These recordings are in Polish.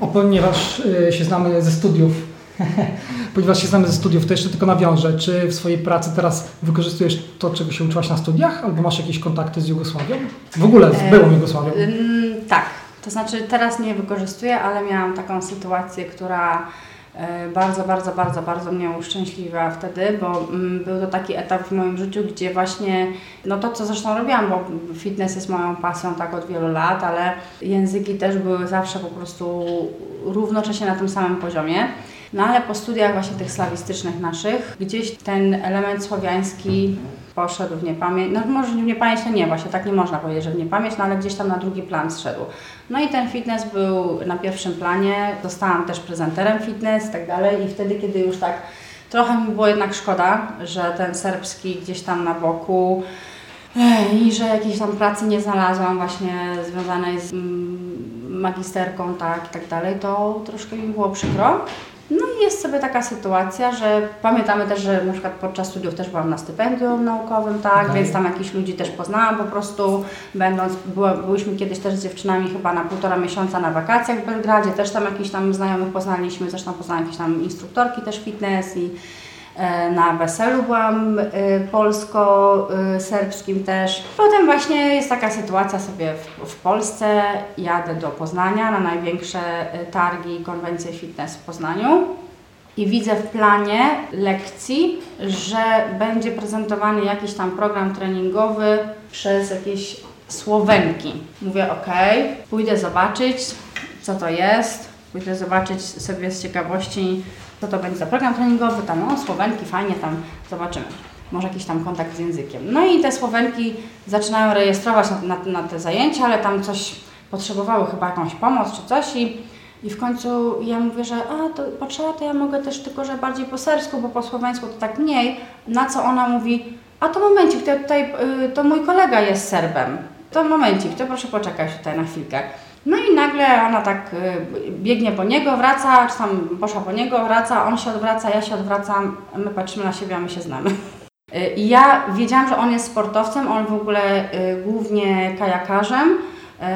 O, ponieważ y, się znamy ze studiów, ponieważ się znamy ze studiów, to jeszcze tylko nawiążę. Czy w swojej pracy teraz wykorzystujesz to, czego się uczyłaś na studiach, albo masz jakieś kontakty z Jugosławią? W ogóle z byłą Jugosławią? Yy, tak, to znaczy teraz nie wykorzystuję, ale miałam taką sytuację, która e, bardzo, bardzo, bardzo, bardzo mnie uszczęśliwiła wtedy, bo mm, był to taki etap w moim życiu, gdzie właśnie, no to co zresztą robiłam, bo fitness jest moją pasją tak od wielu lat, ale języki też były zawsze po prostu równocześnie na tym samym poziomie. No ale po studiach właśnie tych slawistycznych naszych, gdzieś ten element słowiański poszedł w niepamięć, no może w niepamięć to nie, właśnie tak nie można powiedzieć, że w niepamięć, no ale gdzieś tam na drugi plan zszedł. No i ten fitness był na pierwszym planie, zostałam też prezenterem fitness i tak dalej i wtedy, kiedy już tak trochę mi było jednak szkoda, że ten serbski gdzieś tam na boku i że jakiejś tam pracy nie znalazłam właśnie związanej z mm, magisterką, tak i tak dalej, to troszkę mi było przykro. No i jest sobie taka sytuacja, że pamiętamy też, że na przykład podczas studiów też byłam na stypendium naukowym, tak, więc tam jakichś ludzi też poznałam po prostu, będąc, byłyśmy kiedyś też z dziewczynami chyba na półtora miesiąca na wakacjach w Belgradzie, też tam jakichś tam znajomych poznaliśmy, zresztą poznałam jakieś tam instruktorki też fitness i na weselu byłam e, polsko-serbskim też. Potem właśnie jest taka sytuacja sobie w, w Polsce. Jadę do Poznania na największe e, targi i konwencje fitness w Poznaniu. I widzę w planie lekcji, że będzie prezentowany jakiś tam program treningowy przez jakieś Słowenki. Mówię, ok, pójdę zobaczyć, co to jest, pójdę zobaczyć sobie z ciekawości, co to będzie za program treningowy, tam no Słowenki, fajnie, tam zobaczymy. Może jakiś tam kontakt z językiem. No i te Słowenki zaczynają rejestrować na, na, na te zajęcia, ale tam coś potrzebowały chyba jakąś pomoc czy coś i, i w końcu ja mówię, że a, to potrzeba, to ja mogę też tylko, że bardziej po serbsku, bo po słoweńsku to tak mniej. Na co ona mówi, a to momencik, to, tutaj, y, to mój kolega jest Serbem. To momencik, to proszę poczekać tutaj na chwilkę. No i nagle ona tak y, biegnie po niego, wraca, czy tam poszła po niego, wraca, on się odwraca, ja się odwracam, my patrzymy na siebie, a my się znamy. Y, I ja wiedziałam, że on jest sportowcem, on w ogóle y, głównie kajakarzem,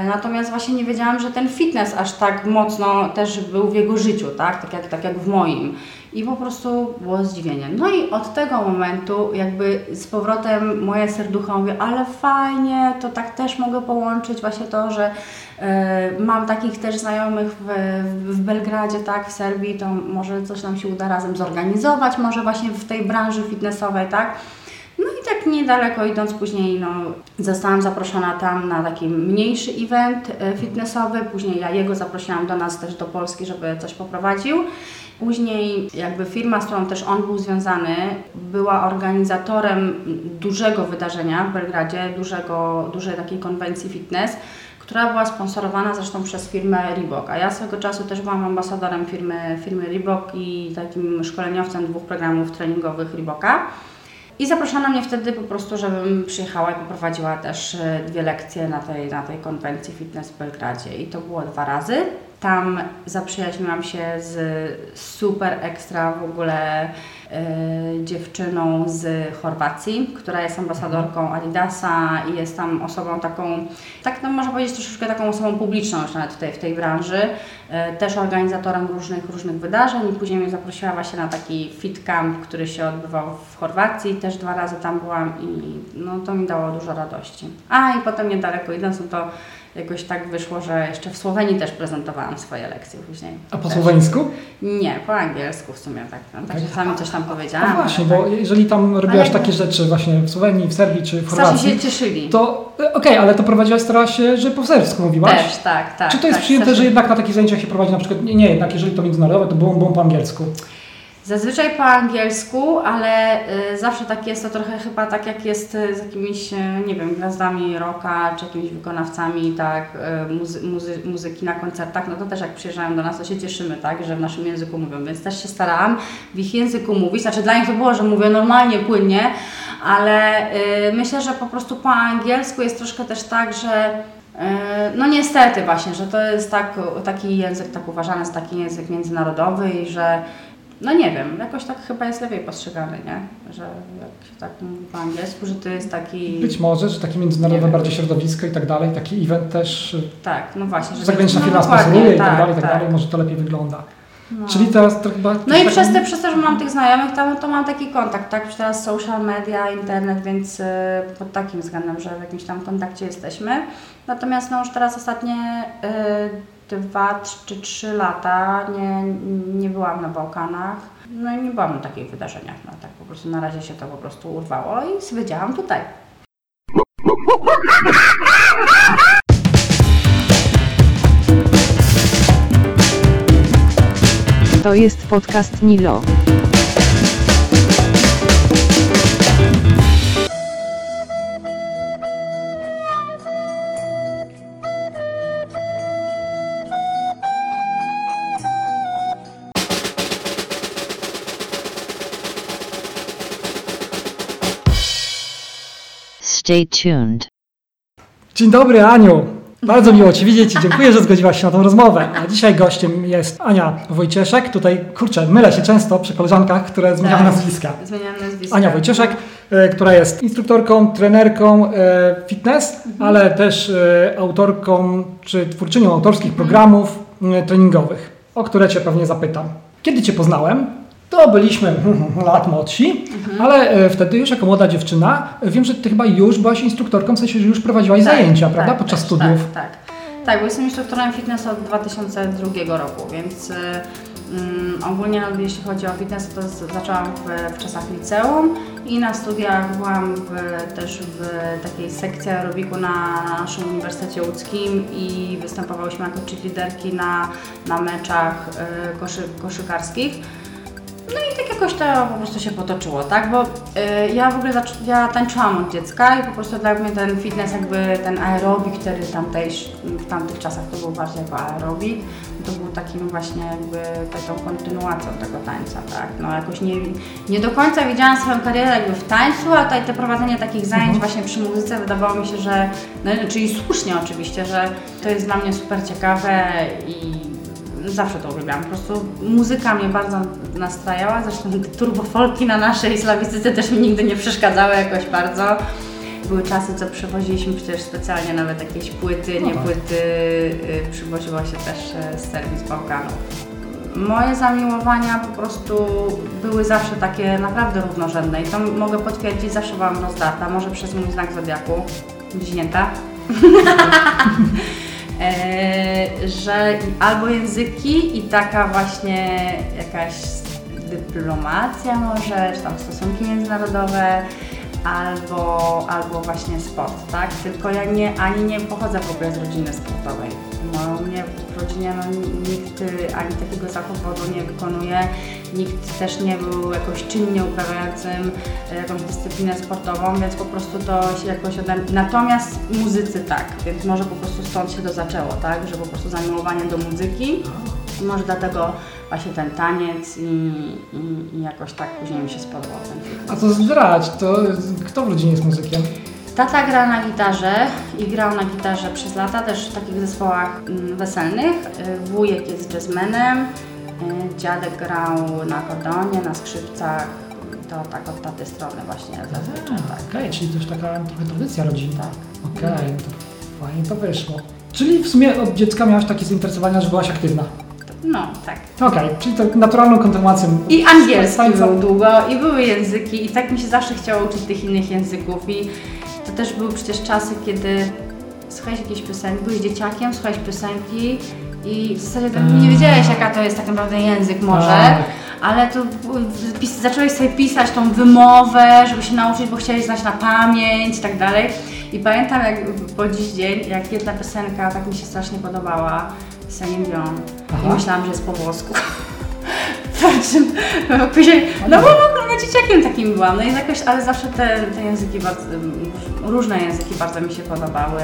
natomiast właśnie nie wiedziałam, że ten fitness aż tak mocno też był w jego życiu, tak, tak jak, tak jak w moim. I po prostu było zdziwienie. No i od tego momentu jakby z powrotem moje serducho mówi, ale fajnie, to tak też mogę połączyć właśnie to, że y, mam takich też znajomych w, w Belgradzie, tak, w Serbii, to może coś nam się uda razem zorganizować, może właśnie w tej branży fitnessowej, tak. No i tak niedaleko idąc później, no, zostałam zaproszona tam na taki mniejszy event e, fitnessowy. Później ja jego zaprosiłam do nas też do Polski, żeby coś poprowadził. Później jakby firma, z którą też on był związany, była organizatorem dużego wydarzenia w Belgradzie, dużego, dużej takiej konwencji fitness, która była sponsorowana zresztą przez firmę Reebok. A ja swego czasu też byłam ambasadorem firmy, firmy Reebok i takim szkoleniowcem dwóch programów treningowych Reeboka. I zaproszono mnie wtedy po prostu, żebym przyjechała i poprowadziła też e, dwie lekcje na tej, na tej konwencji fitness w Belgradzie. I to było dwa razy. Tam zaprzyjaźniłam się z super ekstra w ogóle e, dziewczyną z Chorwacji, która jest ambasadorką Adidasa i jest tam osobą taką, tak no można powiedzieć troszeczkę taką osobą publiczną już nawet w tej, w tej branży, e, też organizatorem różnych, różnych wydarzeń. I później mnie zaprosiła właśnie na taki fit camp, który się odbywał w Chorwacji, też dwa razy tam byłam i no to mi dało dużo radości. A i potem niedaleko idąc, no to jakoś tak wyszło, że jeszcze w Słowenii też prezentowałam swoje lekcje później. A po też. słoweńsku? Nie, po angielsku w sumie tak. No, tak czasami coś tam powiedziałam. No właśnie, bo tak. jeżeli tam robiłaś ale... takie rzeczy właśnie w Słowenii, w Serbii czy w Chorwacji. Się cieszyli. To e, okej, okay, ale to prowadziłaś, starałaś się, że po serbsku mówiłaś? Też, tak, tak. Czy to jest tak, przyjęte, że jednak na takich zajęciach się prowadzi na przykład, nie, nie jednak jeżeli to międzynarodowe, to było, było po angielsku? Zazwyczaj po angielsku, ale y, zawsze tak jest to trochę chyba tak jak jest y, z jakimiś, y, nie wiem, gwiazdami rocka, czy jakimiś wykonawcami, tak, muzy muzy muzyki na koncertach, no to też jak przyjeżdżają do nas, to się cieszymy, tak, że w naszym języku mówią, więc też się starałam w ich języku mówić, znaczy dla nich to było, że mówię normalnie, płynnie, ale myślę, że po prostu po angielsku jest troszkę też tak, że no niestety właśnie, że to jest tak, taki język tak uważany za taki język międzynarodowy i że no nie wiem, jakoś tak chyba jest lepiej postrzegany, nie? Że jak się tak mówi po angielsku, że to jest taki... Być może, że takie międzynarodowe bardziej środowisko i tak dalej, taki event też y, Tak, no właśnie. Że zagraniczna no firma sponsoruje i tak tak, dalej, tak, tak. dalej, może to lepiej wygląda. No. Czyli teraz to chyba... No i tak- przez, te, przez to, że mam tych znajomych tam, to mam taki kontakt, tak? Już teraz social media, internet, więc y, pod takim względem, że w jakimś tam kontakcie jesteśmy. Natomiast no już teraz ostatnie y, dwa czy trzy lata nie, nie byłam na Bałkanach. No i nie byłam na takich wydarzeniach. No tak po prostu na razie się to po prostu urwało i siedziałam tutaj. To jest podcast Nilo. Stay tuned. Dzień dobry Aniu, bardzo miło Cię widzieć i dziękuję, że zgodziłaś się na tą rozmowę. A dzisiaj gościem jest Ania Wojcieszek. Tutaj, kurczę, mylę się często przy koleżankach, które zmieniają Tak. nazwiska. Zmieniam nazwisko. Ania Wojcieszek, e, która jest instruktorką, trenerką e, fitness, ale też e, autorką czy twórczynią autorskich programów m, treningowych, o które Cię pewnie zapytam. Kiedy Cię poznałem, to byliśmy lat młodsi, ale e, wtedy już jako młoda dziewczyna, e, wiem, że Ty chyba już byłaś instruktorką, w sensie, że już prowadziłaś zajęcia, prawda, podczas tak, studiów. Tak, tak. Tak, bo jestem instruktorem fitness od 2002 roku, więc mm, ogólnie jeśli chodzi o fitness, to z, zaczęłam w, w czasach liceum i na studiach byłam w, też w takiej sekcji aerobiku na, na naszym Uniwersytecie Łódzkim i występowałyśmy jako cheerleaderki na, na meczach y, koszy, koszykarskich. No i tak jakoś to po prostu się potoczyło, tak? Bo y, ja w ogóle zac- ja tańczyłam od dziecka i po prostu dla mnie ten fitness, jakby ten aerobik wtedy tamtejsz, w tamtych czasach to był bardziej jako aerobik, to był takim właśnie jakby taką kontynuacją tego tańca, tak? No jakoś nie, nie do końca widziałam swoją karierę jakby w tańcu, a tutaj te prowadzenie takich zajęć właśnie przy muzyce wydawało mi się, że, no czyli słusznie oczywiście, że to jest dla mnie super ciekawe i zawsze to uwielbiałam. Po prostu muzyka mnie bardzo nastrajała, zresztą turbofolki na naszej slawistyce też mi nigdy nie przeszkadzały jakoś bardzo. Były czasy, co przewoziliśmy przecież specjalnie nawet jakieś płyty, nie Aha. płyty, y, przywoziło się też z serwis Bałkanów. Moje zamiłowania po prostu były zawsze takie naprawdę równorzędne i to mogę potwierdzić, zawsze byłam rozdarta, może przez mój znak zodiaku, bliźnięta. E, że albo języki i taka właśnie jakaś dyplomacja może, czy tam stosunki międzynarodowe, albo, albo właśnie sport, tak? Tylko ja nie, ani nie pochodzę w ogóle z rodziny sportowej. No, mnie w rodzinie no, nikt y, ani takiego zawodu nie wykonuje, nikt też nie był jakoś czynnie uprawiającym y, jakąś dyscyplinę sportową, więc po prostu to się jakoś ode. Natomiast muzycy tak, więc może po prostu stąd się to zaczęło, tak? Że po prostu zamiłowanie do muzyki. I może dlatego właśnie ten taniec i, i, i jakoś tak później mi się spodobał ten film. A co zdrać, to kto w rodzinie jest muzykiem? Tata gra na gitarze i grał na gitarze przez lata, też w takich zespołach mm, weselnych. Y, Wujek jest jazzmenem, dziadek grał na akordeonie, na skrzypcach. To tak od taty strony właśnie zazwyczaj, tak. Okej, czyli też taka trochę tradycja rodzinna. Tak. Okej, to fajnie to wyszło. Czyli w sumie od dziecka miałaś takie zainteresowania, że byłaś aktywna. No, tak. Okej, czyli to naturalną kontynuacją. I angielski tańca. był długo, i były języki, i tak mi się zawsze chciało uczyć tych innych języków. I to też były przecież czasy, kiedy słuchałeś jakiejś piosenki, byłeś dzieciakiem, słuchałeś piosenki i w zasadzie to nie wiedziałeś, jaka to jest tak naprawdę język może. Tak. Ale pis- zacząłeś sobie pisać tą wymowę, żeby się nauczyć, bo chciałeś znać na pamięć i tak dalej. I pamiętam jak po dziś dzień, jak jedna piosenka tak mi się strasznie podobała, Celine Dion. I myślałam, że jest po włosku. Czym później, no bo no, dzieciakiem takim byłam, no i jakoś, ale zawsze te, te języki bardzo, różne języki bardzo mi się podobały,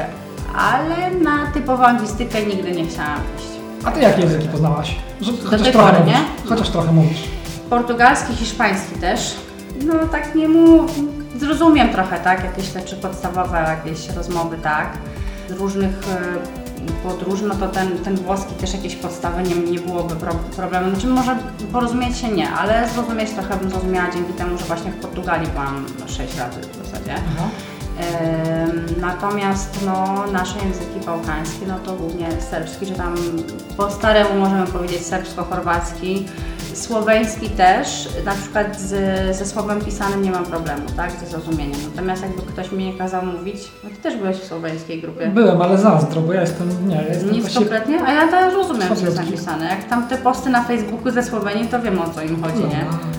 ale na typową anglistykę nigdy nie chciałam iść. A ty jakie języki poznałaś? Że, chociaż tej trochę pory, mówisz. nie? Chociaż trochę mówisz. Portugalski, hiszpański też. No tak nie mu zrozumiem trochę, tak? Jakieś rzeczy podstawowe, jakieś rozmowy, tak? Z różnych e, podróży, no to ten, ten włoski też jakieś podstawy nie, nie byłoby pro, problemu. Znaczy może porozumieć się nie, ale zrozumieć trochę bym zrozumiała dzięki temu, że właśnie w Portugalii byłam 6 razy w zasadzie. Aha. Natomiast no, nasze języki bałkańskie, no to głównie serbski, czy tam po staremu możemy powiedzieć serbsko-chorwacki, słoweński też, na przykład z, ze słowem pisanym nie mam problemu, tak, ze zrozumieniem. Natomiast jakby ktoś mi nie kazał mówić, no ty też byłeś w słoweńskiej grupie. Byłem, ale zazdro, bo ja jestem, nie, ja jestem Nic właśnie... kompletnie, a ja też rozumiem, co jest napisane. Jak tam te posty na Facebooku ze Słowenii, to wiem o co im chodzi, nie? No. No,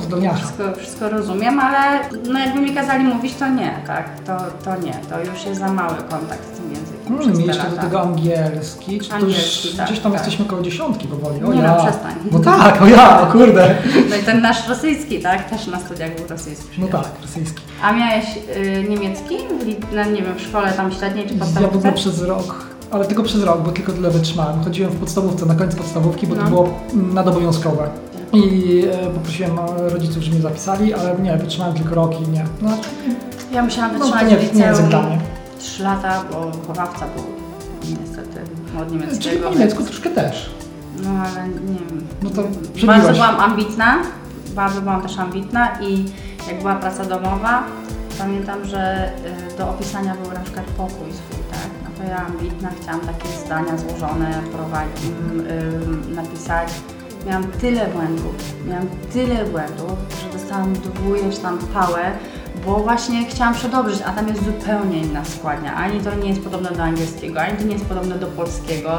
Wszystko, wszystko rozumiem, ale no jakby mi kazali mówić, to nie, tak? To, to nie, to już jest za mały kontakt z tym językiem. Mm, przez I jeszcze do tego angielski, czy to Angielski, już tak, gdzieś tam tak. jesteśmy koło dziesiątki powoli. O Nie ja. no, przestań. No tak, o ja, o kurde. No i ten nasz rosyjski, tak? Też na studiach był rosyjski. No tak, rosyjski. A miałeś y, niemiecki? Na, nie wiem, w szkole tam średniej czy Ja w podstawówce? ogóle przez rok, ale tylko przez rok, bo tylko tyle wytrzymałem. Chodziłem w podstawówce, na końcu podstawówki, bo to No. było mm, nadobowiązkowe. I e, poprosiłem e, rodziców, żeby mnie zapisali, ale nie, wytrzymałem tylko rok i nie. No, Ja musiałam no to wytrzymać nie, w nie dla liceum mnie. 3 lata, bo wychowawca był niestety od Czyli niemieckiego. po niemiecku troszkę też. No ale nie wiem. No to Bardzo przebiłaś. byłam ambitna, bardzo byłam też ambitna i jak była praca domowa, pamiętam, że y, do opisania był na przykład pokój swój, tak? No to ja ambitna, chciałam takie zdania złożone prowadzić, ym, napisać. Miałam tyle błędów, miałam tyle błędów, że dostałam dwójesz tam pałę, bo właśnie chciałam przedobrzyć, a tam jest zupełnie inna składnia. Ani to nie jest podobne do angielskiego, ani to nie jest podobne do polskiego.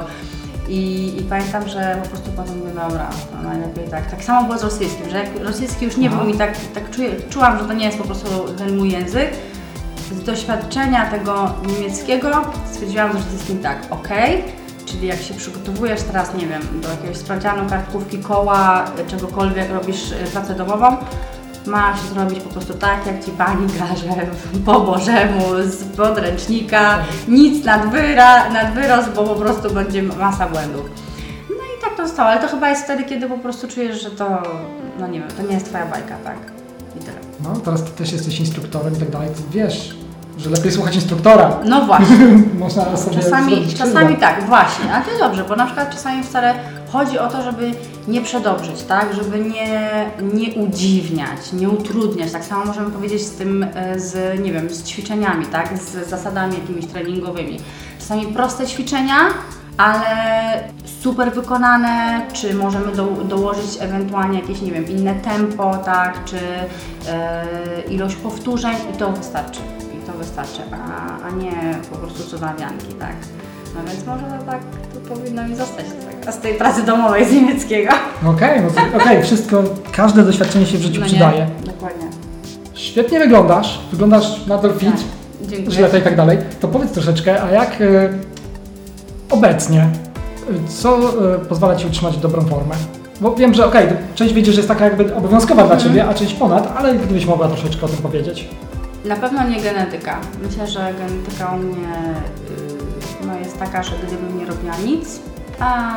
I, I pamiętam, że po prostu potem mówię, dobra, no najlepiej tak. Tak samo było z rosyjskim, że jak rosyjski już nie Aha. był mi tak, tak czuję, czułam, że to nie jest po prostu ten mój język. Z doświadczenia tego niemieckiego stwierdziłam z rosyjskim tak, ok, czyli jak się przygotowujesz teraz, nie wiem, do jakiegoś sprawdzianu, kartkówki, koła, czegokolwiek, robisz y, pracę domową, masz zrobić po prostu tak, jak Ci Pani każe po Bożemu, z podręcznika, nic nad, wyra, nad wyrost, bo po prostu będzie masa błędów. No i tak to zostało, ale to chyba jest wtedy, kiedy po prostu czujesz, że to, no nie wiem, to nie jest Twoja bajka, tak? I tyle. No, teraz ty też jesteś instruktorem i tak dalej, to wiesz, że lepiej słuchać instruktora. No właśnie. Można sobie Czasami, czasami tak, właśnie, ale to jest dobrze, bo na przykład czasami wcale chodzi o to, żeby nie przedobrzyć, tak? Żeby nie, nie udziwniać, nie utrudniać. Tak samo możemy powiedzieć z tym, e, z, nie wiem, z ćwiczeniami, tak? Z zasadami jakimiś treningowymi. Czasami proste ćwiczenia, ale super wykonane, czy możemy do, dołożyć ewentualnie jakieś, nie wiem, inne tempo, tak? Czy e, ilość powtórzeń i to wystarczy to wystarczy, a, a nie po prostu cudawianki, tak? No więc może to tak to powinno mi zostać tak, z tej pracy domowej z niemieckiego. Okej, no to okej, wszystko, każde doświadczenie się w życiu No nie? przydaje. Dokładnie. Świetnie wyglądasz, wyglądasz nadal fit, Tak, dziękuję. żyletę i tak dalej. To powiedz troszeczkę, a jak e, obecnie, e, co e, pozwala Ci utrzymać dobrą formę? Bo wiem, że okej, część wiedzie, że jest taka jakby obowiązkowa Mhm. dla Ciebie, a część ponad, ale gdybyś mogła troszeczkę o tym powiedzieć. Na pewno nie genetyka. Myślę, że genetyka u mnie y, no jest taka, że gdybym nie robiła nic, a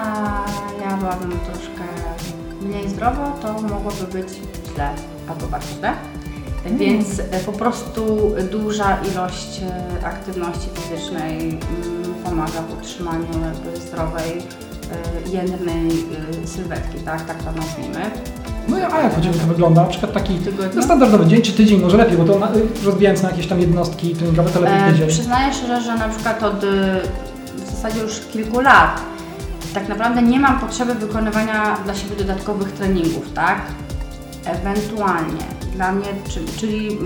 ja byłabym troszkę mniej zdrowo, to mogłoby być źle albo bardzo źle. Więc e, po prostu duża ilość e, aktywności fizycznej mm, pomaga w utrzymaniu zdrowej, jędrnej e, sylwetki, tak, tak to nazwijmy. No a jak Ciebie to wygląda? Na przykład taki no, standardowy dzień czy tydzień, może lepiej, bo to na, rozbijając na jakieś tam jednostki treningowe, to lepiej E, tydzień. przyznaję szczerze, że na przykład od y, w zasadzie już kilku lat tak naprawdę nie mam potrzeby wykonywania dla siebie dodatkowych treningów, tak? Ewentualnie dla mnie, czy, czyli,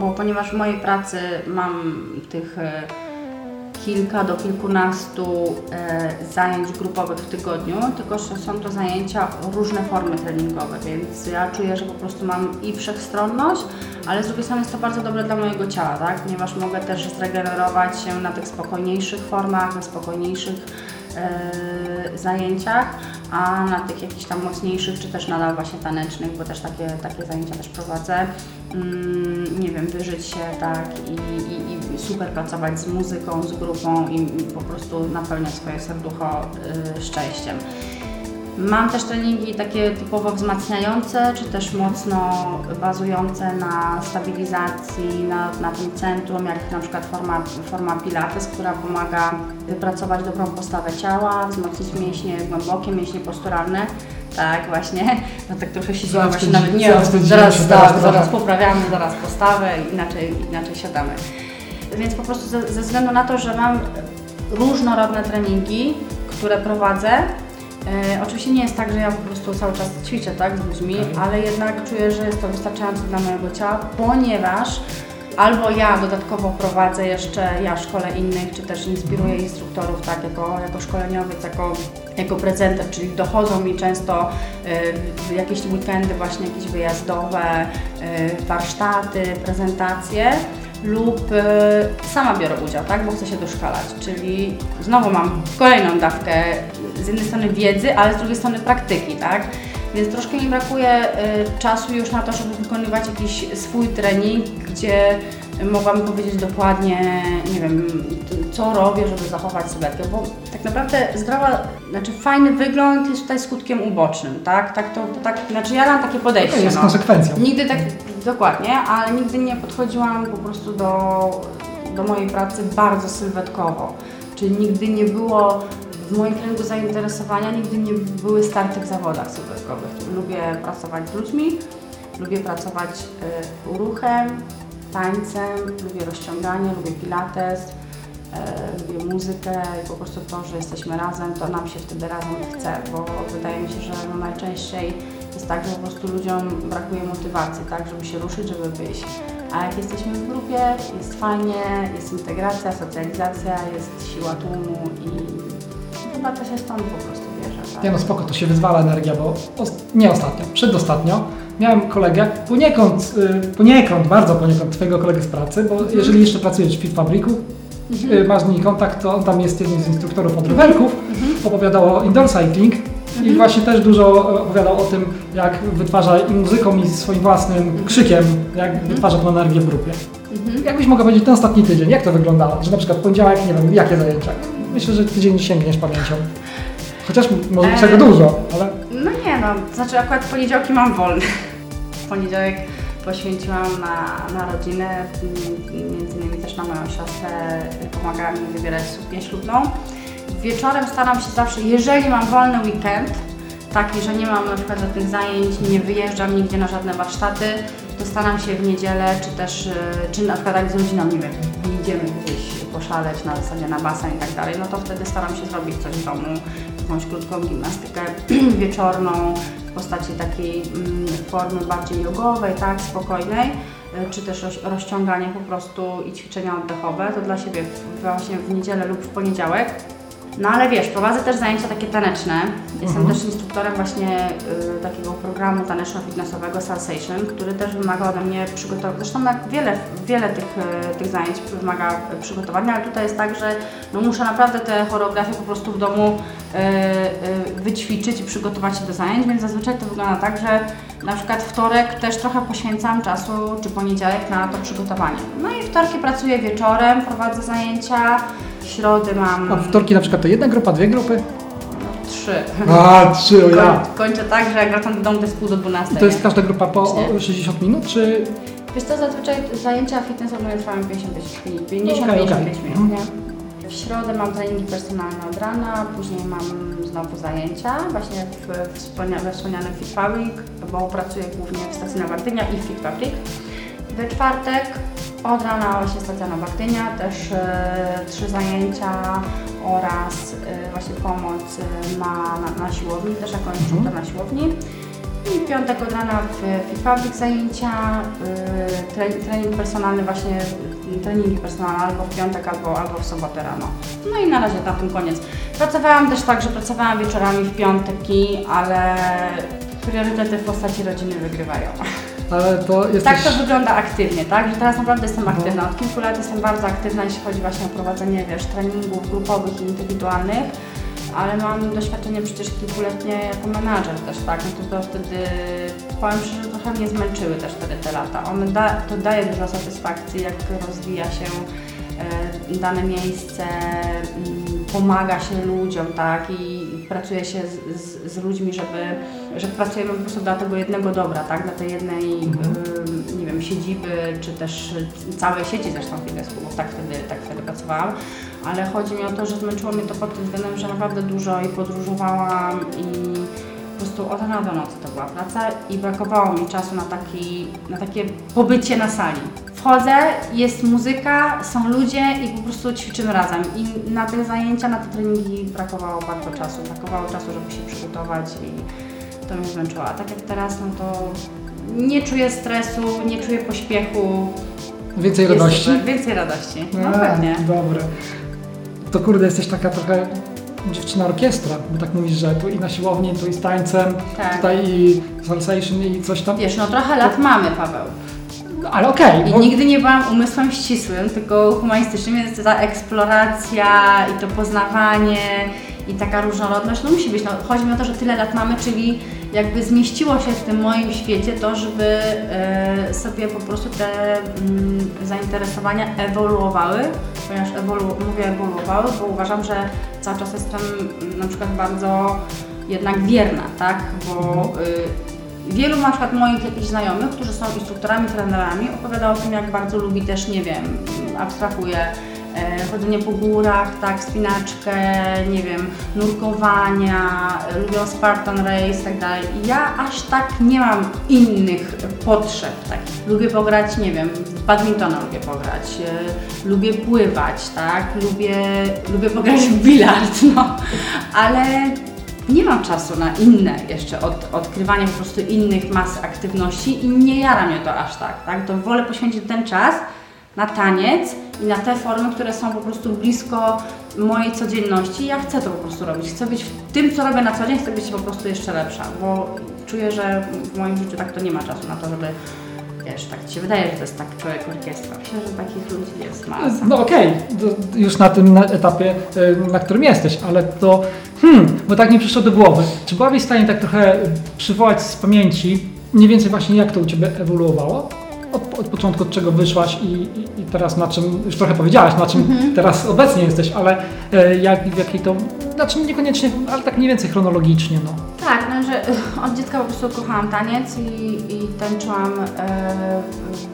bo ponieważ w mojej pracy mam tych e, kilka do kilkunastu e, zajęć grupowych w tygodniu, tylko że są to zajęcia różne formy treningowe, więc ja czuję, że po prostu mam i wszechstronność, ale z drugiej strony jest to bardzo dobre dla mojego ciała, tak? ponieważ mogę też zregenerować się na tych spokojniejszych formach, na spokojniejszych zajęciach, a na tych jakichś tam mocniejszych, czy też nadal właśnie tanecznych, bo też takie, takie zajęcia też prowadzę, mm, nie wiem, wyżyć się tak i, i, i super pracować z muzyką, z grupą i, i po prostu napełniać swoje serducho y, szczęściem. Mam też treningi takie typowo wzmacniające, czy też mocno bazujące na stabilizacji, na, na tym centrum, jak na przykład forma, forma Pilates, która pomaga wypracować dobrą postawę ciała, wzmocnić mięśnie głębokie, mięśnie posturalne. Tak, właśnie. No tak trochę się Zaraz właśnie nawet nie zaraz zaraz, tak, teraz zaraz trochę. poprawiamy, zaraz postawę, inaczej, inaczej siadamy. Więc po prostu ze, ze względu na to, że mam różnorodne treningi, które prowadzę, e, oczywiście nie jest tak, że ja po prostu cały czas ćwiczę tak, z ludźmi, Okej. ale jednak czuję, że jest to wystarczające dla mojego ciała, ponieważ albo ja dodatkowo prowadzę jeszcze, ja szkole innych, czy też inspiruję instruktorów, tak, jako, jako szkoleniowiec, jako, jako prezenter, czyli dochodzą mi często y, jakieś weekendy właśnie jakieś wyjazdowe, y, warsztaty, prezentacje lub y, sama biorę udział, tak, bo chcę się doszkalać, czyli znowu mam kolejną dawkę z jednej strony wiedzy, ale z drugiej strony praktyki, tak. Więc troszkę mi brakuje y, czasu już na to, żeby wykonywać jakiś swój trening, gdzie mogłabym powiedzieć dokładnie, nie wiem, co robię, żeby zachować sylwetkę, bo tak naprawdę zdrowa, znaczy fajny wygląd jest tutaj skutkiem ubocznym, tak? Tak to, to tak, znaczy ja mam takie podejście. To jest no. konsekwencją. Nigdy tak, dokładnie, ale nigdy nie podchodziłam po prostu do, do mojej pracy bardzo sylwetkowo. Czyli nigdy nie było w moim kręgu zainteresowania, nigdy nie były starty w zawodach sylwetkowych. Lubię pracować z ludźmi, lubię pracować y, ruchem, tańcem, lubię rozciąganie, lubię pilates, y, lubię muzykę i po prostu to, że jesteśmy razem, to nam się wtedy razem chce, bo wydaje mi się, że no najczęściej jest tak, że po prostu ludziom brakuje motywacji, tak, żeby się ruszyć, żeby wyjść. A jak jesteśmy w grupie, jest fajnie, jest integracja, socjalizacja, jest siła tłumu i chyba to się stąd po prostu bierze. Tak? Nie no spoko, to się wyzwala energia, bo nie ostatnio, przedostatnio miałem kolegę, poniekąd, y, poniekąd, bardzo poniekąd twojego kolegę z pracy, bo Mhm. jeżeli jeszcze pracujesz w Fit Fabriku, y, masz z nim kontakt, to on tam jest jednym z instruktorów od rowerków, Mhm. opowiadał o indoor cycling i właśnie też dużo e, opowiadał o tym, jak wytwarza muzyką i swoim własnym krzykiem, jak wytwarza tą energię w grupie. Mhm. Jakbyś mogła powiedzieć ten ostatni tydzień, jak to wyglądało? Że na przykład poniedziałek, nie wiem, jakie zajęcia? Myślę, że tydzień sięgniesz pamięcią. Chociaż może Eee. czego dużo, ale No nie no, znaczy akurat poniedziałki mam wolny. Poniedziałek poświęciłam na, na rodzinę, między innymi też na moją siostrę, pomagała mi wybierać suknię ślubną. Wieczorem staram się zawsze, jeżeli mam wolny weekend, taki, że nie mam na przykład żadnych zajęć, nie wyjeżdżam nigdzie na żadne warsztaty, to staram się w niedzielę, czy też, y, czy na przykład jak z rodziną, nie wiem, idziemy gdzieś poszaleć na zasadzie na basen i tak dalej, no to wtedy staram się zrobić coś w domu, jakąś krótką gimnastykę wieczorną w postaci takiej mm, formy bardziej jogowej, tak, spokojnej, y, czy też roz, rozciąganie po prostu i ćwiczenia oddechowe, to dla siebie właśnie w niedzielę lub w poniedziałek. No ale wiesz, prowadzę też zajęcia takie taneczne. Jestem Mhm. też instruktorem właśnie y, takiego programu taneczno-fitnessowego Salsation, który też wymaga ode mnie przygotowania. Zresztą jak wiele, wiele tych, y, tych zajęć wymaga y, przygotowania, ale tutaj jest tak, że no muszę naprawdę te choreografie po prostu w domu y, y, wyćwiczyć i przygotować się do zajęć, więc zazwyczaj to wygląda tak, że na przykład wtorek też trochę poświęcam czasu, czy poniedziałek na to przygotowanie. No i wtorki pracuję wieczorem, prowadzę zajęcia, w środy mam a wtorki na przykład to jedna grupa, dwie grupy? trzy. A, trzy, o ja. Koń, kończę tak, że jak wracam do domu to jest pół do 12. To jest nie? każda grupa po Nie. o 60 minut, czy Wiesz co, zazwyczaj zajęcia fitnessowe trwają 55 minut, 50-55 Okej, okej. minut, Mhm. nie? W środę mam treningi personalne od rana, później mam znowu zajęcia, właśnie w, wspomnia- we wspomnianym Fit Fabric, bo pracuję głównie w stacji Nowa Gdynia i w Fit Fabric. We czwartek od rana właśnie stacja Nowa Gdynia, też e, trzy zajęcia oraz e, właśnie pomoc e, na, na, na siłowni, też jako instruktor na siłowni. I w piątek od rana w Fit Fabric zajęcia, y, tre, trening personalny właśnie, y, treningi personalne albo w piątek, albo, albo w sobotę rano. No i na razie na tym koniec. Pracowałam też tak, że pracowałam wieczorami w piątki, ale priorytety w postaci rodziny wygrywają. Ale to jest Tak to wygląda aktywnie, tak? Że teraz naprawdę jestem aktywna. Od kilku lat jestem bardzo aktywna, jeśli chodzi właśnie o prowadzenie, wiesz, treningów grupowych i indywidualnych, ale mam doświadczenie przecież kilkuletnie jako menadżer też, tak? No to, to wtedy, powiem szczerze, trochę mnie zmęczyły też wtedy te lata. One da, to daje dużo satysfakcji, jak rozwija się e, dane miejsce, mm, pomaga się ludziom, tak? I pracuje się z, z, z ludźmi, żeby, że pracujemy po prostu dla tego jednego dobra, tak? Dla tej jednej, Mhm. y, nie wiem, siedziby, czy też całej sieci zresztą fitness klubów, tak wtedy, tak wtedy pracowałam. Ale chodzi mi o to, że zmęczyło mnie to pod tym względem, że naprawdę dużo i podróżowałam i po prostu od rana do nocy to była praca i brakowało mi czasu na, taki, na takie pobycie na sali. Wchodzę, jest muzyka, są ludzie i po prostu ćwiczymy razem. I na te zajęcia, na te treningi brakowało bardzo czasu. Brakowało czasu, żeby się przygotować i to mnie zmęczyło. A tak jak teraz, no to nie czuję stresu, nie czuję pośpiechu. Więcej Jest radości? super, Więcej radości, no A, pewnie. Dobre. To kurde, jesteś taka trochę dziewczyna orkiestra, bo tak mówisz, że tu i na siłowni, tu i z tańcem, Tak. tutaj i salsation i coś tam. Wiesz, no trochę lat mamy, Paweł. No, Ale okej, I bo- nigdy nie byłam umysłem ścisłym, tylko humanistycznym, więc ta eksploracja i to poznawanie i taka różnorodność, no musi być. No, chodzi mi o to, że tyle lat mamy, czyli jakby zmieściło się w tym moim świecie to, żeby e, sobie po prostu te mm, zainteresowania ewoluowały, ponieważ ewolu, mówię ewoluowały, bo uważam, że cały czas jestem mm, na przykład bardzo jednak wierna, tak, bo y, Wielu na przykład moich jakichś znajomych, którzy są instruktorami, trenerami, opowiada o tym, jak bardzo lubi też, nie wiem, abstrahuje, chodzenie po górach, tak, spinaczkę, nie wiem, nurkowania, lubią Spartan Race tak dalej. Ja aż tak nie mam innych potrzeb, tak. Lubię pograć, nie wiem, badmintona lubię pograć, e, lubię pływać, tak, lubię, lubię pograć w bilard, no, ale nie mam czasu na inne jeszcze od, odkrywanie po prostu innych mas aktywności i nie jara mnie to aż tak, tak? To wolę poświęcić ten czas na taniec i na te formy, które są po prostu blisko mojej codzienności. Ja chcę to po prostu robić. Chcę być w tym, co robię na co dzień, chcę być po prostu jeszcze lepsza, bo czuję, że w moim życiu tak to nie ma czasu na to, żeby wiesz, tak ci się wydaje, że to jest tak człowiek orkiestra. Myślę, że takich ludzi jest masa. No okej, to już na tym na etapie, y, na którym jesteś, ale to, hmm, bo tak mi przyszło do głowy. Czy byłabyś w stanie tak trochę przywołać z pamięci mniej więcej właśnie jak to u Ciebie ewoluowało? Od, od początku, od czego wyszłaś i, i, i teraz na czym, już trochę powiedziałaś, na czym Mhm. teraz obecnie jesteś, ale e, jak, w jakiej to, znaczy niekoniecznie, ale tak mniej więcej chronologicznie, no. Tak, no, że od dziecka po prostu kochałam taniec i, i tańczyłam e,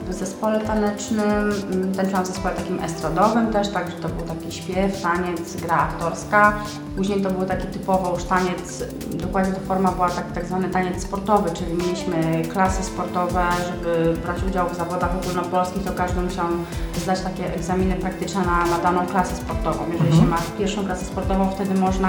w zespole tanecznym, m, tańczyłam w zespole takim estradowym też, także to był taki śpiew, taniec, gra aktorska. Później to był taki typowo już taniec, dokładnie ta forma była tak, tak zwany taniec sportowy, czyli mieliśmy klasy sportowe, żeby brać udział w zawodach ogólnopolskich, to każdy musiał zdać takie egzaminy praktyczne na, na daną klasę sportową. Jeżeli Mhm. się ma pierwszą klasę sportową, wtedy można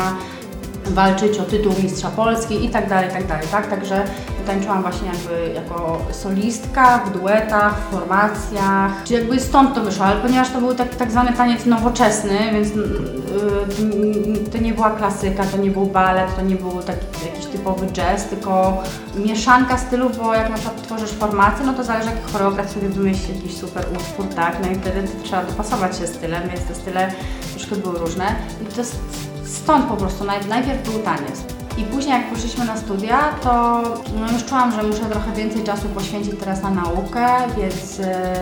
walczyć o tytuł mistrza Polski i tak dalej, tak dalej, tak? Także tańczyłam właśnie jakby jako solistka, w duetach, w formacjach, czy jakby stąd to wyszło, ale ponieważ to był tak, tak zwany taniec nowoczesny, więc yy, to nie była klasyka, to nie był balet, to nie był taki jakiś typowy jazz, tylko mieszanka stylów, bo jak na przykład tworzysz formację, no to zależy jaki choreograf sobie wymyśli jakiś super utwór, tak? No i wtedy trzeba dopasować się stylem, więc te style troszkę były różne i to stąd po prostu naj- najpierw był taniec. I później jak poszliśmy na studia, to no już czułam, że muszę trochę więcej czasu poświęcić teraz na naukę, więc e,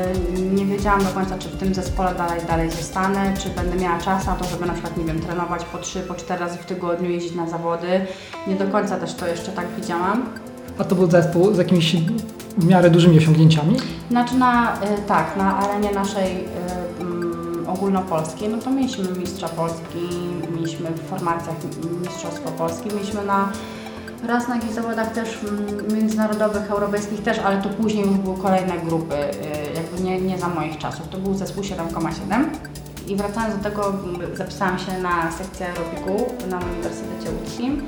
nie wiedziałam do końca, czy w tym zespole dalej, dalej zostanę, czy będę miała czas na to, żeby na przykład, nie wiem, trenować po trzy, po cztery razy w tygodniu, jeździć na zawody. Nie do końca też to jeszcze tak widziałam. A to był zespół z jakimiś w miarę dużymi osiągnięciami? Znaczy na, y, tak, na arenie naszej y, mm, ogólnopolskiej, no to mieliśmy mistrza Polski, mieliśmy w formacjach mistrzostwo Polski, mieliśmy na raz na jakichś zawodach też mm, międzynarodowych, europejskich też, ale to później już były kolejne grupy, y, jakby nie, nie za moich czasów. To był zespół 7,7 i wracając do tego, m, zapisałam się na sekcję aerobiku na Uniwersytecie Łódzkim.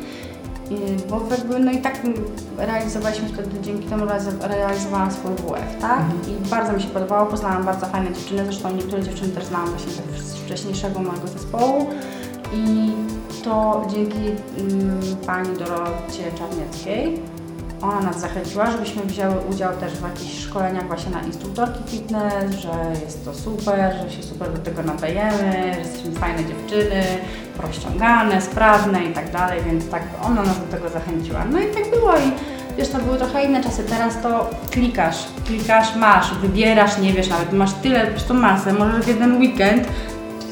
I- Bo jakby, no i tak mm, realizowaliśmy wtedy, dzięki temu realiz- realizowałam swój WF, tak? I bardzo mi się podobało, poznałam bardzo fajne dziewczyny, zresztą niektóre dziewczyny też znałam właśnie z wcześniejszego mojego zespołu. I to dzięki mm, pani Dorocie Czarnieckiej, ona nas zachęciła, żebyśmy wzięły udział też w jakichś szkoleniach właśnie na instruktorki fitness, że jest to super, że się super do tego nadajemy, że jesteśmy fajne dziewczyny, rozciągane, sprawne i tak dalej, więc tak ona nas do tego zachęciła. No i tak było i wiesz, to były trochę inne czasy, teraz to klikasz, klikasz, masz, wybierasz, nie wiesz nawet, masz tyle, po prostu masę, możesz w jeden weekend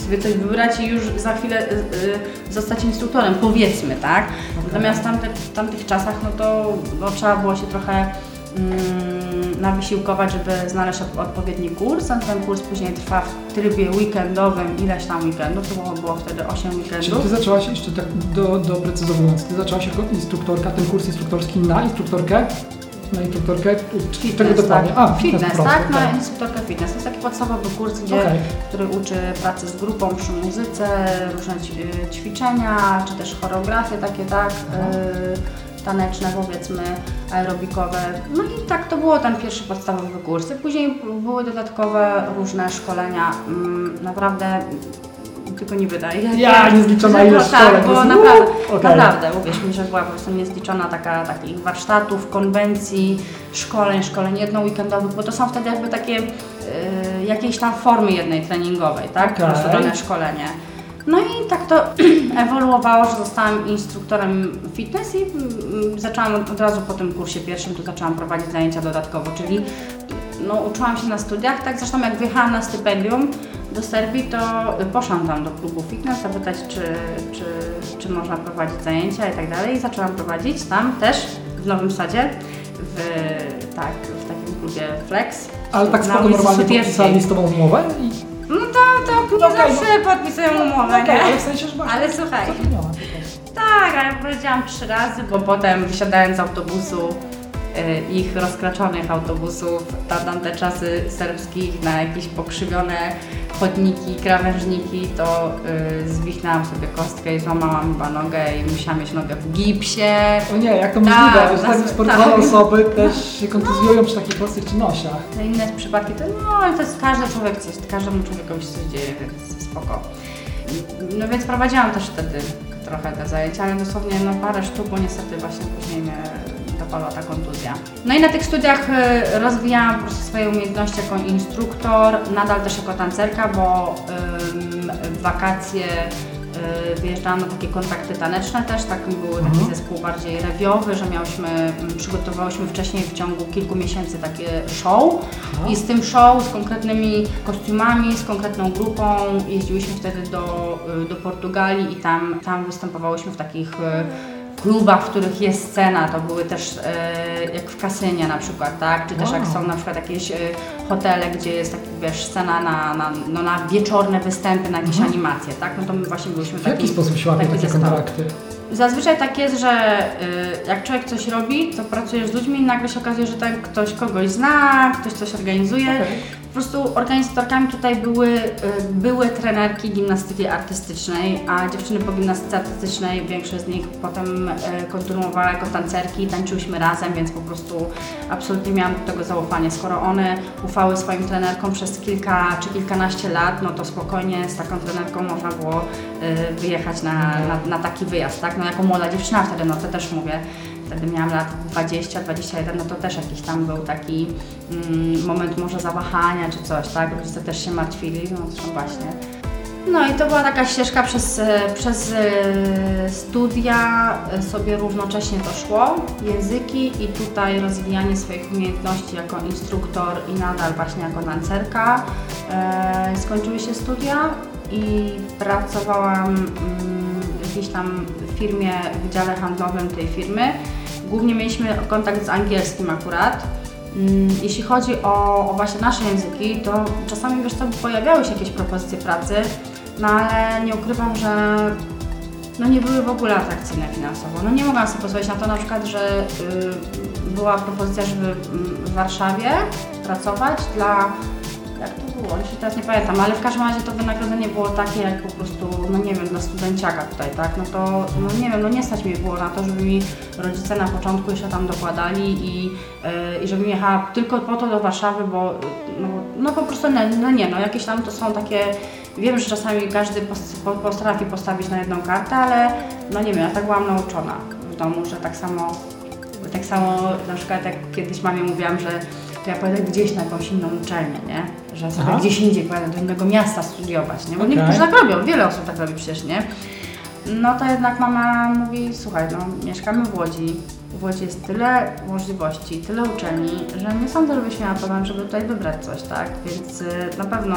sobie coś wybrać i już za chwilę y, y, zostać instruktorem, powiedzmy, tak? Natomiast w tamtych, w tamtych czasach, no to no, trzeba było się trochę mm, nawysiłkować, żeby znaleźć od- odpowiedni kurs, a ten kurs później trwa w trybie weekendowym, ileś tam weekendów, to było, było wtedy 8 Czyli weekendów. ty zaczęłaś, jeszcze tak do, doprecyzowując, ty zaczęłaś jako instruktorka, ten kurs instruktorski na instruktorkę? Na instruktorkę? Czy Fitness, tego dokładnie? tak. A, fitness, fitness po prostu, tak, na instruktorkę fitness. To jest taki podstawowy kurs, gdzie, Okej. który uczy pracy z grupą przy muzyce, różne ćwiczenia, czy też choreografie takie, tak, y, taneczne powiedzmy, aerobikowe. No i tak to było ten pierwszy podstawowy kurs. I później były dodatkowe różne szkolenia. Mm, Naprawdę tylko nie wydaje. Ja, niezliczona ilość szkoleń, Tak, to było jest- naprawdę, okej. naprawdę, uwierz mi, że była po prostu niezliczona taka, takich warsztatów, konwencji, szkoleń, szkoleń jednoweekendowych, bo to są wtedy jakby takie y, jakieś tam formy jednej treningowej, tak? Po Okej. prostu dane szkolenie. No i tak to ewoluowało, że zostałam instruktorem fitness i mm, zaczęłam od razu po tym kursie pierwszym, to zaczęłam prowadzić zajęcia dodatkowo, czyli no, uczyłam się na studiach, tak zresztą jak wyjechałam na stypendium do Serbii, to poszłam tam do klubu fitness zapytać, czy, czy, czy można prowadzić zajęcia i tak dalej. I zaczęłam prowadzić tam też, w Nowym Sadzie, w, tak, w takim klubie Flex. Ale tak spoko normalnie podpisali z tobą umowę? I... No to, to nie Okej, zawsze podpisują umowę, Okej, nie? ale w sensie, że Ale słuchaj, tak, ale powiedziałam trzy razy, bo potem wysiadając z autobusu, ich rozkraczonych autobusów, na tamte czasy serbskich, na jakieś pokrzywione chodniki, krawężniki, to y, zwichnęłam sobie kostkę i złamałam chyba nogę i musiałam mieć nogę w gipsie. O nie, jak to Tak, możliwe, że tak, tak sportowe tak. osoby też się kontuzjują przy takich prostych czynnościach. Te inne przypadki to, no, to jest każdy człowiek coś, każdemu człowiekowi się coś dzieje, więc spoko. No więc prowadziłam też wtedy trochę te zajęcia, ale dosłownie no parę sztuk, bo niestety właśnie później mnie dopadła ta kontuzja. No i na tych studiach y, rozwijałam po prostu swoje umiejętności jako instruktor, nadal też jako tancerka, bo w wakacje y, wyjeżdżałam na takie kontakty taneczne też, tak był taki Mhm. zespół bardziej rewiowy, że miałyśmy, przygotowałyśmy wcześniej w ciągu kilku miesięcy takie show i z tym show, z konkretnymi kostiumami, z konkretną grupą jeździłyśmy wtedy do, y, do Portugalii i tam, tam występowałyśmy w takich klubach, w których jest scena, to były też e, jak w kasynie na przykład, tak? Czy też jak są na przykład jakieś e, hotele, gdzie jest tak, wiesz, scena na, na, no, na wieczorne występy, na jakieś Mhm. animacje, tak? No to my właśnie byliśmy W jaki takim- sposób się łapie taki takie kontrakty? Zazwyczaj tak jest, że y, jak człowiek coś robi, to pracujesz z ludźmi i nagle się okazuje, że ten ktoś kogoś zna, ktoś coś organizuje. Prostu organizatorkami tutaj były, y, były trenerki gimnastyki artystycznej, a dziewczyny po gimnastyce artystycznej, większość z nich potem y, kontynuowała jako tancerki, tańczyłyśmy razem, więc po prostu absolutnie miałam do tego zaufanie. Skoro one ufały swoim trenerkom przez kilka czy kilkanaście lat, no to spokojnie z taką trenerką można było y, wyjechać na, na, na taki wyjazd, tak? No jako młoda dziewczyna wtedy, no to też mówię, wtedy miałam lat 20, 21, no to też jakiś tam był taki mm, moment może zawahania czy coś, tak? Rodzice też się martwili, no zresztą właśnie. No i to była taka ścieżka przez, e, przez e, studia, e, sobie równocześnie to szło, języki i tutaj rozwijanie swoich umiejętności jako instruktor i nadal właśnie jako tancerka. E, skończyły się studia i pracowałam mm, w firmie, w wydziale handlowym tej firmy. Głównie mieliśmy kontakt z angielskim akurat. Mm, Jeśli chodzi o, o właśnie nasze języki, to czasami wiesz co, pojawiały się jakieś propozycje pracy, no ale nie ukrywam, że no nie były w ogóle atrakcyjne finansowo. No nie mogłam sobie pozwolić na to na przykład, że y, była propozycja, żeby mm, w Warszawie pracować dla jak to było, już teraz nie pamiętam, ale w każdym razie to wynagrodzenie było takie jak po prostu, no nie wiem, dla studenciaka tutaj, tak, no to, no nie wiem, no nie stać mi było na to, żeby mi rodzice na początku jeszcze tam dokładali i, yy, i żebym jechała tylko po to do Warszawy, bo no, no po prostu, no, no nie, no jakieś tam to są takie, wiem, że czasami każdy potrafi postawić na jedną kartę, ale no nie wiem, ja tak byłam nauczona w domu, że tak samo tak samo na przykład jak kiedyś mamie mówiłam, że to ja pojadę gdzieś na jakąś inną uczelnię, nie? Że sobie Aha. gdzieś indziej pojadę do innego miasta studiować, nie? Bo Okej. niektórzy tak robią, wiele osób tak robi przecież, nie? No to jednak mama mówi, słuchaj, no mieszkamy w Łodzi, w Łodzi jest tyle możliwości, tyle uczelni, że nie sądzę, żebyś miała problem, żeby tutaj wybrać coś, tak? Więc y, na pewno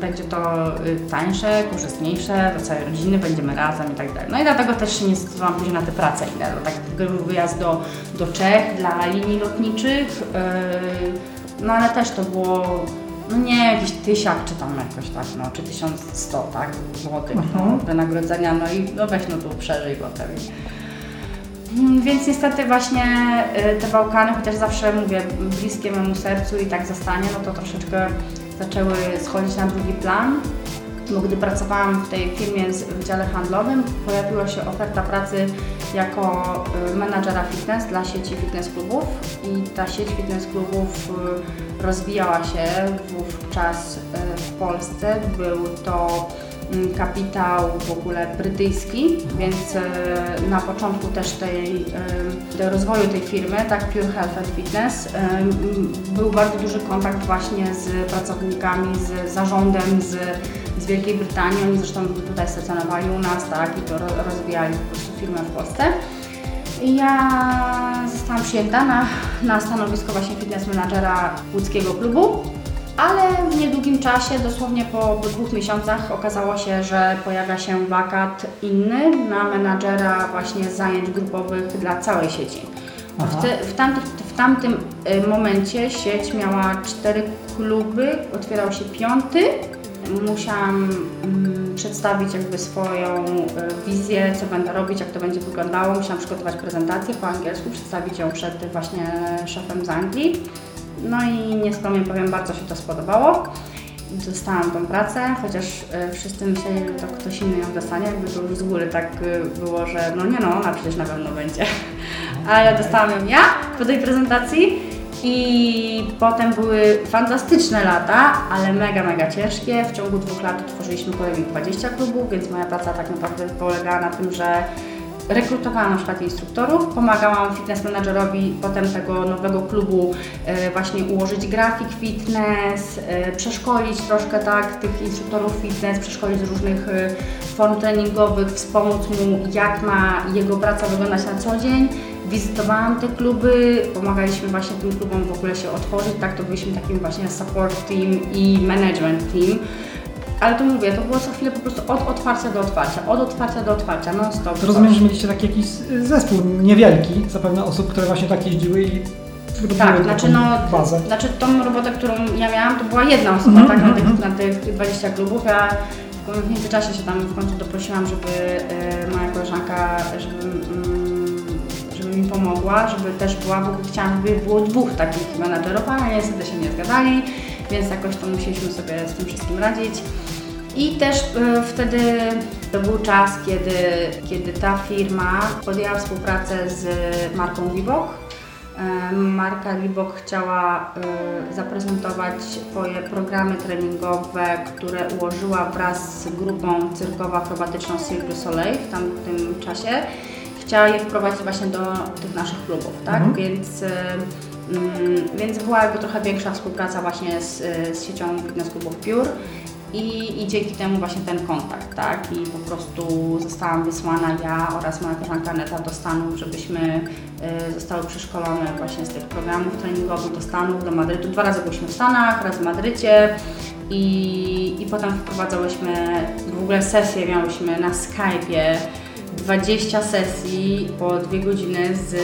będzie to y, tańsze, korzystniejsze, dla całej rodziny, będziemy razem i tak dalej. No i dlatego też się nie zdecydowałam później na te prace inne. Tak był wyjazd do, do Czech dla linii lotniczych, yy, no ale też to było no nie, jakiś tysiak czy tam jakoś tak, no, czy 1100, tak, złotych no, Mhm. wynagrodzenia, no i no weź no tu przeżyj potem. Mm, Więc niestety właśnie y, te Bałkany, chociaż zawsze mówię bliskie memu sercu i tak zostanie, no to troszeczkę zaczęły schodzić na drugi plan. Gdy pracowałam w tej firmie w dziale handlowym, pojawiła się oferta pracy jako y, menadżera fitness dla sieci fitness klubów i ta sieć fitness klubów y, rozwijała się wówczas y, w Polsce. Był to kapitał w ogóle brytyjski, więc e, na początku też tej, do rozwoju tej firmy, tak Pure Health and Fitness, był bardzo duży kontakt właśnie z pracownikami, z zarządem z, z Wielkiej Brytanii. Oni zresztą tutaj stacjonowali u nas, tak, i to ro- rozwijali po prostu firmę w Polsce. I ja zostałam przyjęta na, na stanowisko właśnie fitness menadżera łódzkiego klubu. Ale w niedługim czasie, dosłownie po, dwóch miesiącach, okazało się, że pojawia się wakat inny na menadżera właśnie zajęć grupowych dla całej sieci. W, te, w, tamtych, w tamtym y, momencie sieć miała cztery kluby, otwierał się piąty. Musiałam mm, przedstawić jakby swoją y, wizję, co będę robić, jak to będzie wyglądało. Musiałam przygotować prezentację po angielsku, przedstawić ją przed właśnie szefem z Anglii. No i nieskromnie powiem, bardzo się to spodobało. Dostałam tą pracę, chociaż e, wszyscy myśleli, że to ktoś inny ją dostanie, jakby to już z góry tak e, było, że no nie no, ona przecież na pewno będzie. Ale dostałam ją ja po tej prezentacji i potem były fantastyczne lata, ale mega, mega ciężkie. W ciągu dwóch lat otworzyliśmy kolejnych 20 klubów, więc moja praca tak naprawdę polegała na tym, że rekrutowałam na przykład instruktorów, pomagałam fitness managerowi potem tego nowego klubu e, właśnie ułożyć grafik fitness, e, przeszkolić troszkę tak tych instruktorów fitness, przeszkolić z różnych e, form treningowych, wspomóc mu jak ma jego praca wyglądać na co dzień. Wizytowałam te kluby, pomagaliśmy właśnie tym klubom w ogóle się otworzyć, tak to byliśmy takim właśnie support team i management team. Ale to mówię, to było co chwilę po prostu od otwarcia do otwarcia, od otwarcia do otwarcia, non stop. To rozumiem, że mieliście taki jakiś zespół niewielki, zapewne osób, które właśnie tak jeździły i Tak, znaczy no, bazę. znaczy tą robotę, którą ja miałam, to była jedna osoba, Mhm, tak, na mhm, tych, na tych 20 klubów. Ja w międzyczasie się tam w końcu doprosiłam, żeby e, moja koleżanka, żeby, mm, żeby mi pomogła, żeby też była, bo chciałam, żeby było dwóch takich menadżerów, ale niestety się nie zgadali, więc jakoś to musieliśmy sobie z tym wszystkim radzić. I też e, wtedy to był czas, kiedy, kiedy ta firma podjęła współpracę z marką Reebok. E, Marka Reebok chciała e, zaprezentować swoje programy treningowe, które ułożyła wraz z grupą cyrkowo-akrobatyczną Cirque du Soleil w tamtym czasie. Chciała je wprowadzić właśnie do tych naszych klubów, tak? Mhm. Więc, mm, więc była jakby trochę większa współpraca właśnie z, z siecią klubów Pure. I, I dzięki temu właśnie ten kontakt, tak? I po prostu zostałam wysłana ja oraz moja koleżanka Aneta do Stanów, żebyśmy y, zostały przeszkolone właśnie z tych programów treningowych do Stanów, do Madrytu. Dwa razy byliśmy w Stanach, raz w Madrycie i, i potem wprowadzałyśmy w ogóle sesję, miałyśmy na Skype'ie 20 sesji po dwie godziny z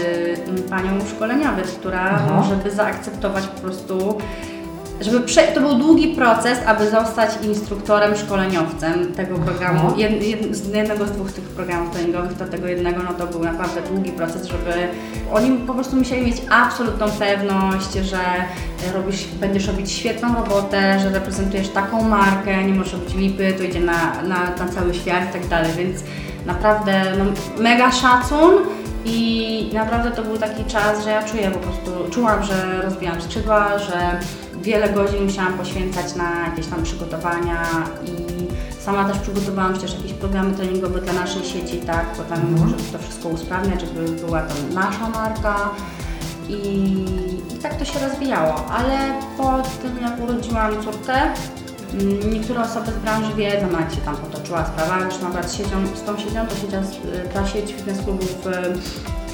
mm, panią szkoleniowiec, która Aha. żeby zaakceptować po prostu żeby prze... to był długi proces, aby zostać instruktorem, szkoleniowcem tego programu. Aha. Jed, jed, z jednego z dwóch tych programów treningowych, to tego jednego, no to był naprawdę długi proces, żeby oni po prostu musieli mieć absolutną pewność, że robisz, będziesz robić świetną robotę, że reprezentujesz taką markę, nie możesz robić lipy, to idzie na, na, na cały świat i tak dalej, więc naprawdę no, mega szacun. I naprawdę to był taki czas, że ja czuję po prostu, czułam, że rozwijam skrzydła, że wiele godzin musiałam poświęcać na jakieś tam przygotowania i sama też przygotowałam przecież jakieś programy treningowe dla naszej sieci, tak, bo tam Mhm. żeby to wszystko usprawniać, żeby była to nasza marka. I, i tak to się rozwijało, ale po tym jak urodziłam córkę, mm, niektóre osoby z branży wiedzą jak się tam potoczyła sprawa, już nawet z, siecią, z tą siecią, to siecia, ta sieć fitness klubów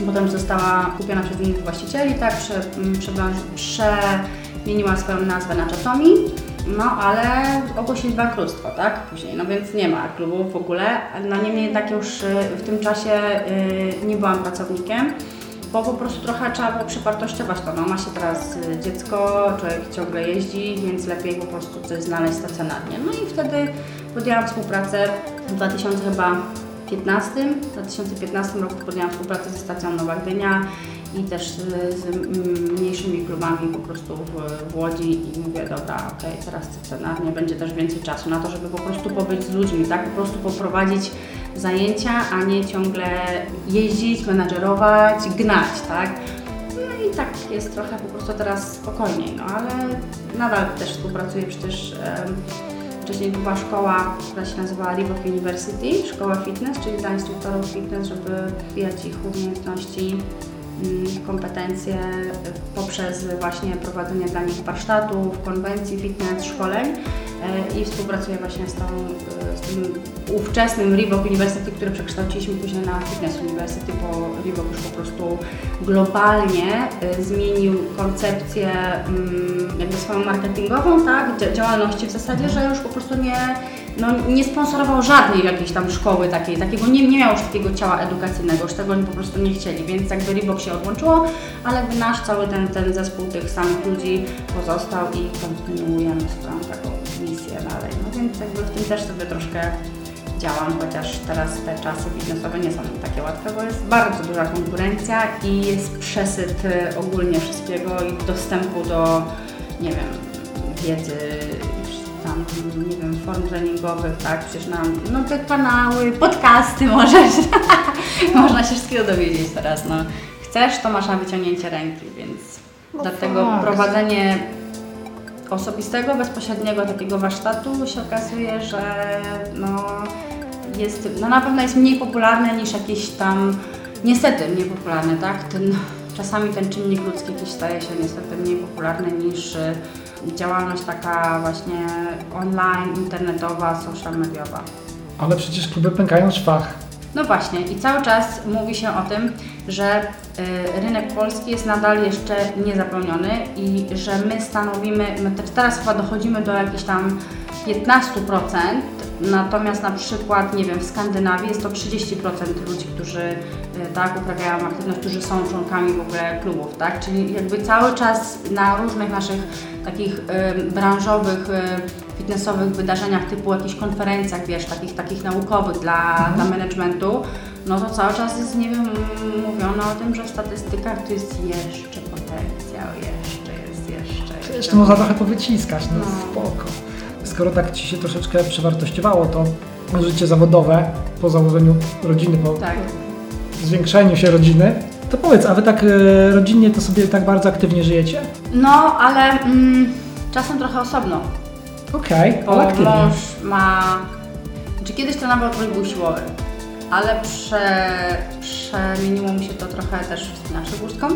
y, potem została kupiona przez innych właścicieli, tak, prze, m, przebranż- przemieniła swoją nazwę na Chatomi. No ale ogłosili bankructwo, tak? Później, no więc nie ma klubu w ogóle. No niemniej jednak już y, w tym czasie y, nie byłam pracownikiem, bo po prostu trochę trzeba było przywartościować to. No ma się teraz y, dziecko, człowiek ciągle jeździ, więc lepiej po prostu coś znaleźć stacjonarnie. No i wtedy podjęłam współpracę w 2000 chyba 15, w 2015 roku podjęłam współpracę ze stacją Nowa Gdynia i też z, z mniejszymi klubami po prostu w, w Łodzi i mówię, dobra, okej, teraz stacjonarnie będzie też więcej czasu na to, żeby po prostu pobyć z ludźmi, tak, po prostu poprowadzić zajęcia, a nie ciągle jeździć, menadżerować, gnać, tak. No i tak jest trochę po prostu teraz spokojniej, no ale nadal też współpracuję przecież em, Wcześniej była szkoła, która się nazywała Reebok University, szkoła fitness, czyli dla instruktorów fitness, żeby rozwijać ich umiejętności, kompetencje poprzez właśnie prowadzenie dla nich warsztatów, konwencji fitness, szkoleń E, i współpracuję właśnie z, tą, e, z tym ówczesnym Reebok University, który przekształciliśmy później na Fitness University, bo Reebok już po prostu globalnie e, zmienił koncepcję mm, jakby swoją marketingową, tak, dzia- działalności w zasadzie, że już po prostu nie, no, nie sponsorował żadnej jakiejś tam szkoły takiej, takiego, nie, nie miał już takiego ciała edukacyjnego, już tego oni po prostu nie chcieli, więc jakby Reebok się odłączyło, ale nasz cały ten, ten zespół tych samych ludzi pozostał i kontynuujemy swoją taką misję dalej. No więc jakby w tym też sobie troszkę działam, chociaż teraz te czasy biznesowe nie są takie łatwe, bo jest bardzo duża konkurencja i jest przesyt y, ogólnie wszystkiego i dostępu do, nie wiem, wiedzy, nie wiem, form treningowych, tak, przecież nam, no te kanały, podcasty możesz, można się wszystkiego dowiedzieć teraz, no. Chcesz, to masz na wyciągnięcie ręki, więc No dlatego fakt. prowadzenie osobistego, bezpośredniego takiego warsztatu się okazuje, że no, jest, no na pewno jest mniej popularne niż jakieś tam, niestety mniej popularne, tak? Ten, czasami ten czynnik ludzki gdzieś staje się niestety mniej popularny niż y, działalność taka właśnie online, internetowa, social mediowa. Ale przecież kluby pękają szwach. No właśnie i cały czas mówi się o tym, że y, rynek polski jest nadal jeszcze niezapełniony i że my stanowimy, my te- teraz chyba dochodzimy do jakichś tam 15%, natomiast na przykład, nie wiem, w Skandynawii jest to 30% ludzi, którzy y, tak uprawiają aktywność, którzy są członkami w ogóle klubów, tak? Czyli jakby cały czas na różnych naszych takich branżowych fitnessowych wydarzeniach typu jakichś konferencjach, wiesz, takich, takich naukowych dla, dla managementu, no to cały czas jest, nie wiem, mówiono o tym, że w statystykach to jest jeszcze potencjał, jeszcze jest, jeszcze. Jeszcze jeszcze. można trochę powyciskać, no, No. spoko. Skoro tak Ci się troszeczkę przewartościowało to życie zawodowe po założeniu rodziny, po Tak. zwiększeniu się rodziny, to powiedz, a Wy tak e, rodzinnie to sobie tak bardzo aktywnie żyjecie? No, ale mm, czasem trochę osobno, Okej, bo ale aktywnie. mąż ma, czy kiedyś to nawet trój był siłowy, ale prze, przemieniło mi się to trochę też w spinaczy górską.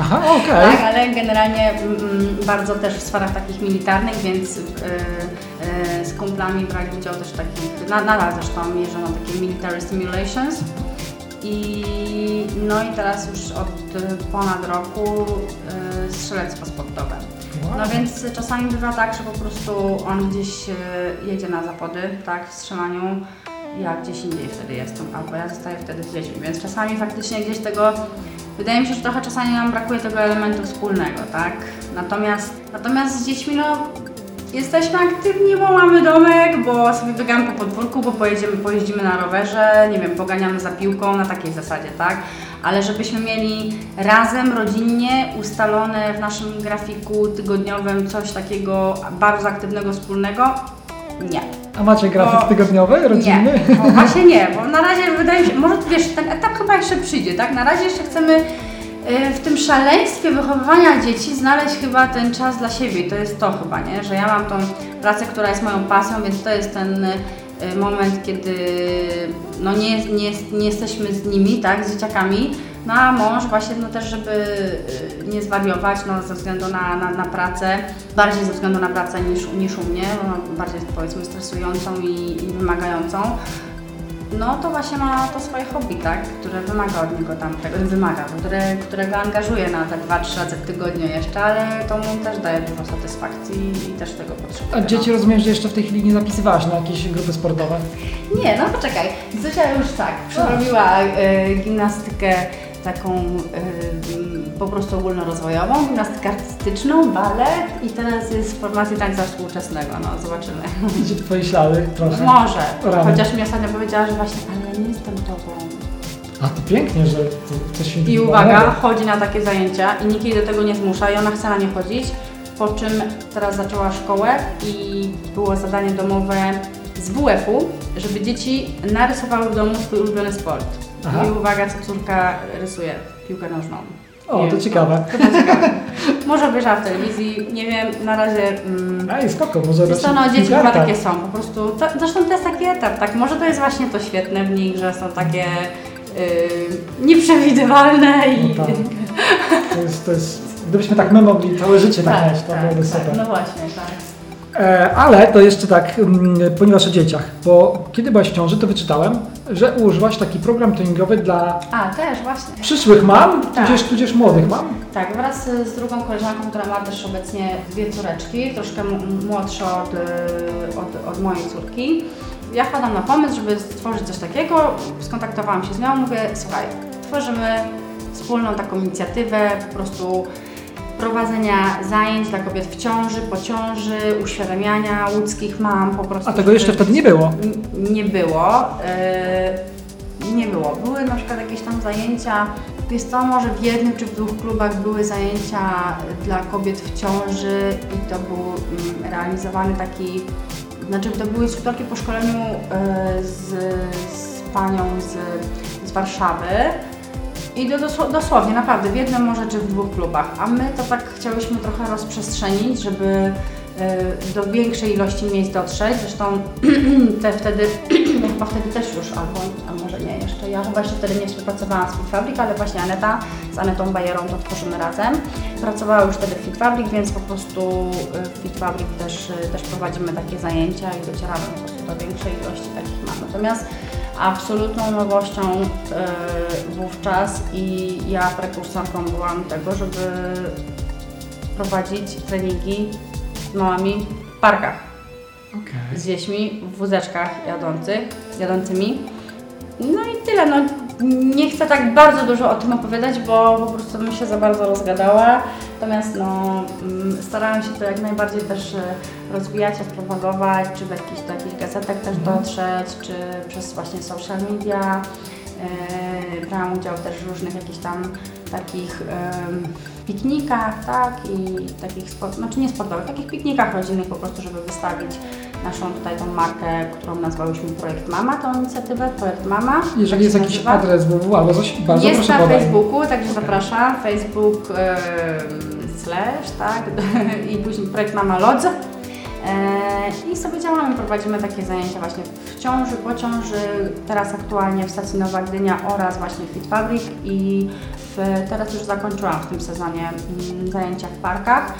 Aha, okej. Tak, ale generalnie mm, bardzo też w sferach takich militarnych, więc y, y, z kumplami brali udział też w takich, na, nadal zresztą jeżdżą na takie military simulations. I, no i teraz już od y, ponad roku y, strzelectwo sportowe. Wow. No więc czasami bywa tak, że po prostu on gdzieś y, jedzie na zapody, tak, w strzelaniu, ja gdzieś indziej wtedy jestem, albo ja zostaję wtedy z dziećmi, więc czasami faktycznie gdzieś tego, wydaje mi się, że trochę czasami nam brakuje tego elementu wspólnego, tak, natomiast, natomiast z dziećmi, no, jesteśmy aktywni, bo mamy domek, bo sobie biegamy po podwórku, bo pojedziemy, pojeździmy na rowerze, nie wiem, poganiamy za piłką, na takiej zasadzie, tak, ale żebyśmy mieli razem, rodzinnie, ustalone w naszym grafiku tygodniowym coś takiego bardzo aktywnego, wspólnego, nie. A macie grafik O, tygodniowy, rodzinny? Nie, o, właśnie nie, bo na razie wydaje mi się, może wiesz, ten etap chyba jeszcze przyjdzie, tak? Na razie jeszcze chcemy w tym szaleństwie wychowywania dzieci znaleźć chyba ten czas dla siebie. To jest to chyba, nie? Że ja mam tą pracę, która jest moją pasją, więc to jest ten y, moment, kiedy no nie, nie, nie jesteśmy z nimi, tak, z dzieciakami, no a mąż właśnie no też, żeby y, nie zwariować, no ze względu na, na, na pracę, bardziej ze względu na pracę niż, niż u mnie, no, bardziej powiedzmy stresującą i, i wymagającą, no to właśnie ma to swoje hobby, tak? Które wymaga od niego tam tego, wymaga, które, którego angażuje na te 2-3 razy w tygodniu jeszcze, ale to mu też daje dużo satysfakcji i też tego potrzebuje. A no. dzieci rozumiem, że jeszcze w tej chwili nie zapisywałaś na jakieś grupy sportowe. Nie, no poczekaj. Zuzia już tak, przerobiła y, gimnastykę taką y, po prostu ogólnorozwojową, gimnastykę artystyczną, balet i teraz jest w formacji tańca współczesnego, no zobaczymy. Idzie twoje ślady trochę. Może, Rany. chociaż mi ostatnio powiedziała, że właśnie, ale nie jestem tobą. A to pięknie, że to coś I indywidualnego. uwaga, chodzi na takie zajęcia i nikt jej do tego nie zmusza i ona chce na nie chodzić, po czym teraz zaczęła szkołę i było zadanie domowe z WF-u, żeby dzieci narysowały w domu swój ulubiony sport. Aha. I uwaga, co córka rysuje, piłkę nożną. O, Nie to wiem, ciekawe. To, to ciekawe. Może obejrzała w telewizji, nie wiem, na razie... Mm, Ej, spoko, może Wiesz co, no dzieci chyba takie są, po prostu, to, zresztą to jest taki etap, tak, może to jest właśnie to świetne w nich, że są takie yy, nieprzewidywalne i... No tak. To jest, to jest, gdybyśmy tak my mogli całe życie tak, mieć, to byłoby super. no właśnie, tak. E, ale to jeszcze tak, mm, ponieważ o dzieciach, bo kiedy byłaś w ciąży, to wyczytałem, że użyłaś taki program treningowy dla A, też właśnie. przyszłych mam, Tak. tudzież, tudzież młodych mam. Tak, wraz z drugą koleżanką, która ma też obecnie dwie córeczki, troszkę m- młodsze od, y, od, od mojej córki. Ja wpadłam na pomysł, żeby stworzyć coś takiego, skontaktowałam się z nią, mówię, słuchaj, tworzymy wspólną taką inicjatywę, po prostu prowadzenia zajęć dla kobiet w ciąży, po ciąży, uświadamiania łódzkich mam po prostu. A tego jeszcze wtedy nie było. Nie było. Yy, nie było. Były na przykład jakieś tam zajęcia, wiesz co, może w jednym czy w dwóch klubach były zajęcia dla kobiet w ciąży i to był mm, realizowany taki, znaczy to były instruktorki po szkoleniu yy, z, z panią z, z Warszawy. I do, dosło- dosłownie, naprawdę, w jednym może czy w dwóch klubach. A my to tak chciałyśmy trochę rozprzestrzenić, żeby y, do większej ilości miejsc dotrzeć. Zresztą te wtedy, chyba wtedy też już, albo a może nie jeszcze, ja chyba jeszcze wtedy nie współpracowałam z Fit Fabric, ale właśnie Aneta z Anetą Bajerą to tworzymy razem. Pracowała już wtedy w Fit Fabric, więc po prostu y, w Fit Fabric też, y, też prowadzimy takie zajęcia i docieramy po prostu do większej ilości takich mam. Natomiast absolutną nowością y, wówczas i ja prekursorką byłam tego, żeby prowadzić treningi z mamami w parkach z dziećmi w wózeczkach jadących, jadącymi. No i tyle. No, nie chcę tak bardzo dużo o tym opowiadać, bo po prostu bym się za bardzo rozgadała. Natomiast no, mm, starałam się to jak najbardziej też e, rozwijać, rozpropagować, czy w jakichś do jakichś gazetek też dotrzeć, czy przez właśnie social media. E, brałam udział też w różnych jakichś tam takich piknikach, tak, i takich, sport, znaczy nie sportowych, takich piknikach rodzinnych po prostu, żeby wystawić naszą tutaj tą markę, którą nazwałyśmy Projekt Mama, tą inicjatywę Projekt Mama. Jeżeli tak jest jakiś nazywa. adres www albo coś, bardzo Jest proszę na podaj. Facebooku, także zapraszam. Facebook em, slash, tak, i później projekt Mama Lodz. E, I sobie działamy, prowadzimy takie zajęcia właśnie w ciąży, po ciąży, teraz aktualnie w stacji Nowa Gdynia oraz właśnie Fit Fabric i w, teraz już zakończyłam w tym sezonie mm, zajęcia w parkach.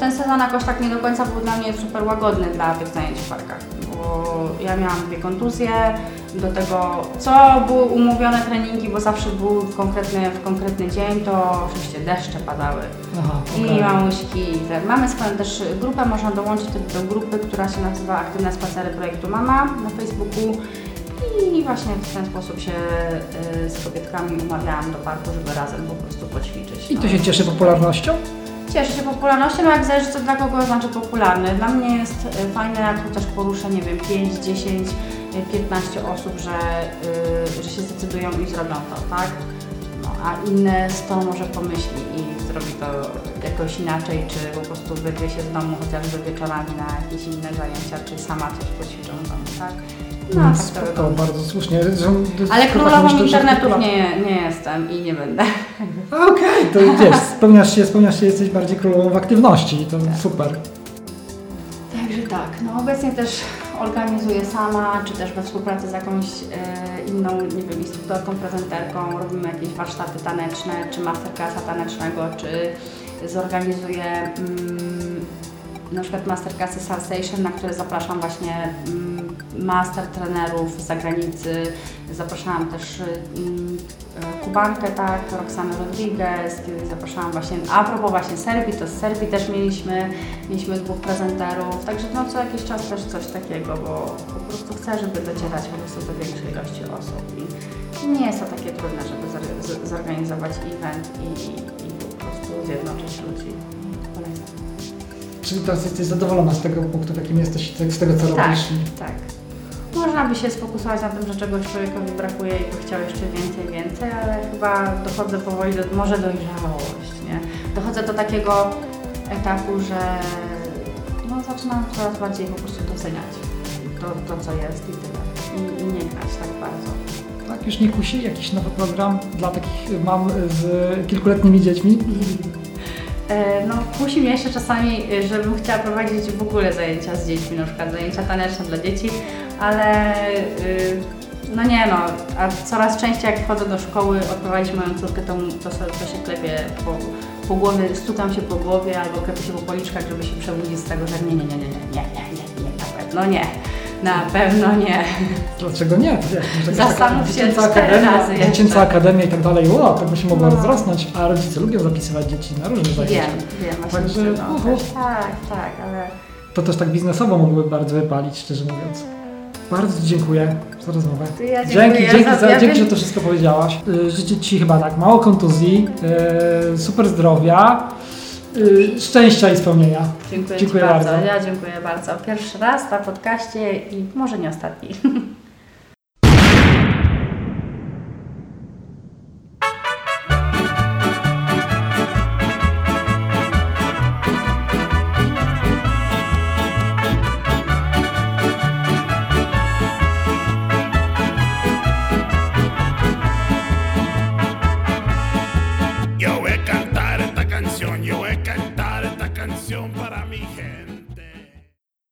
Ten sezon jakoś tak nie do końca był dla mnie super łagodny dla tych zajęć w parkach, bo ja miałam dwie kontuzje, do tego co były umówione treningi, bo zawsze był w konkretny, w konkretny dzień, to oczywiście deszcze padały. Aha, I mamuśki. Mamy swoją też grupę, można dołączyć do grupy, która się nazywa Aktywne Spacery Projektu Mama na Facebooku. I właśnie w ten sposób się y, z kobietkami umawiałam do parku, żeby razem po prostu poćwiczyć. I to no. się cieszy popularnością? Cieszy się popularnością, no jak zależy co dla kogo znaczy popularny. Dla mnie jest y, fajne, jak chociaż poruszę, nie wiem, 5, 10, y, 15 osób, że, y, że się zdecydują i zrobią to, tak? No, a inne 100 może pomyśli i zrobi to jakoś inaczej, czy po prostu wyrwie się z domu chociażby wieczorami na jakieś inne zajęcia, czy sama coś poćwiczą w domu, tak? No, Mm, tak to Spoko, wygląda. bardzo słusznie. Ale królową internetów chyba- nie, nie jestem i nie będę. Okej, to wiesz, spełniasz się, spełniasz się, jesteś bardziej królową w aktywności i to super. Także tak, no obecnie też organizuję sama, czy też we współpracy z jakąś e, inną, nie wiem, instruktorką, prezenterką, robimy jakieś warsztaty taneczne, czy masterclassa tanecznego, czy zorganizuję mm, na przykład masterclassy Salsation, na które zapraszam właśnie mm, master trenerów z zagranicy. Zapraszałam też mm, e, Kubankę, tak, Roxanę Rodriguez, kiedyś zapraszałam właśnie, a propos właśnie Serbii, to z Serbii też mieliśmy, mieliśmy dwóch prezenterów, także no co jakiś czas też coś takiego, bo po prostu chcę, żeby docierać po prostu do większej ilości osób i nie jest to takie trudne, żeby zorganizować event i, i po prostu zjednoczyć ludzi. Czyli teraz jesteś zadowolona z tego punktu, w jakim jesteś, z tego co Tak, robisz? i- tak. Można by się sfokusować na tym, że czegoś człowiekowi brakuje i by chciał jeszcze więcej, więcej, ale chyba dochodzę powoli do, może dojrzałość, nie? Dochodzę do takiego etapu, że no, zaczynam coraz bardziej po prostu doceniać to, to co jest i tyle. I, I nie grać tak bardzo. Tak, już nie kusi jakiś nowy program dla takich mam z kilkuletnimi dziećmi? E, No, kusi mnie jeszcze czasami, y, żebym chciała prowadzić w ogóle zajęcia z dziećmi, na przykład zajęcia taneczne dla dzieci, ale y, no nie no, a coraz częściej jak wchodzę do szkoły odprowadzić moją córkę, to, to, to się klepie po, po głowie, stukam się po głowie albo klepię się po policzkach, żeby się przebudzić z tego, że nie, nie, nie, nie, nie, nie, nie, nie, na pewno nie, na pewno nie. Dlaczego nie? Wiesz, Zastanów się cztery akademia, razy jeszcze. dziecięca akademia i tak dalej, o, to by się mogło No. rozrosnąć, a rodzice lubią zapisywać dzieci na różne zajęcia. Wiem, wiem, właśnie Także, no, tak, tak, ale To też tak biznesowo mogłyby bardzo wypalić, szczerze mówiąc. Bardzo Ci dziękuję za rozmowę. To ja dzięki, dziękuję dzięki, za- za, ja dzięki że to wszystko powiedziałaś. Y, Życzę Ci chyba tak, mało kontuzji, y, super zdrowia, y, szczęścia i spełnienia. Dziękuję, Dziękuję bardzo. bardzo. Ja dziękuję bardzo. Pierwszy raz na podcaście i może nie ostatni.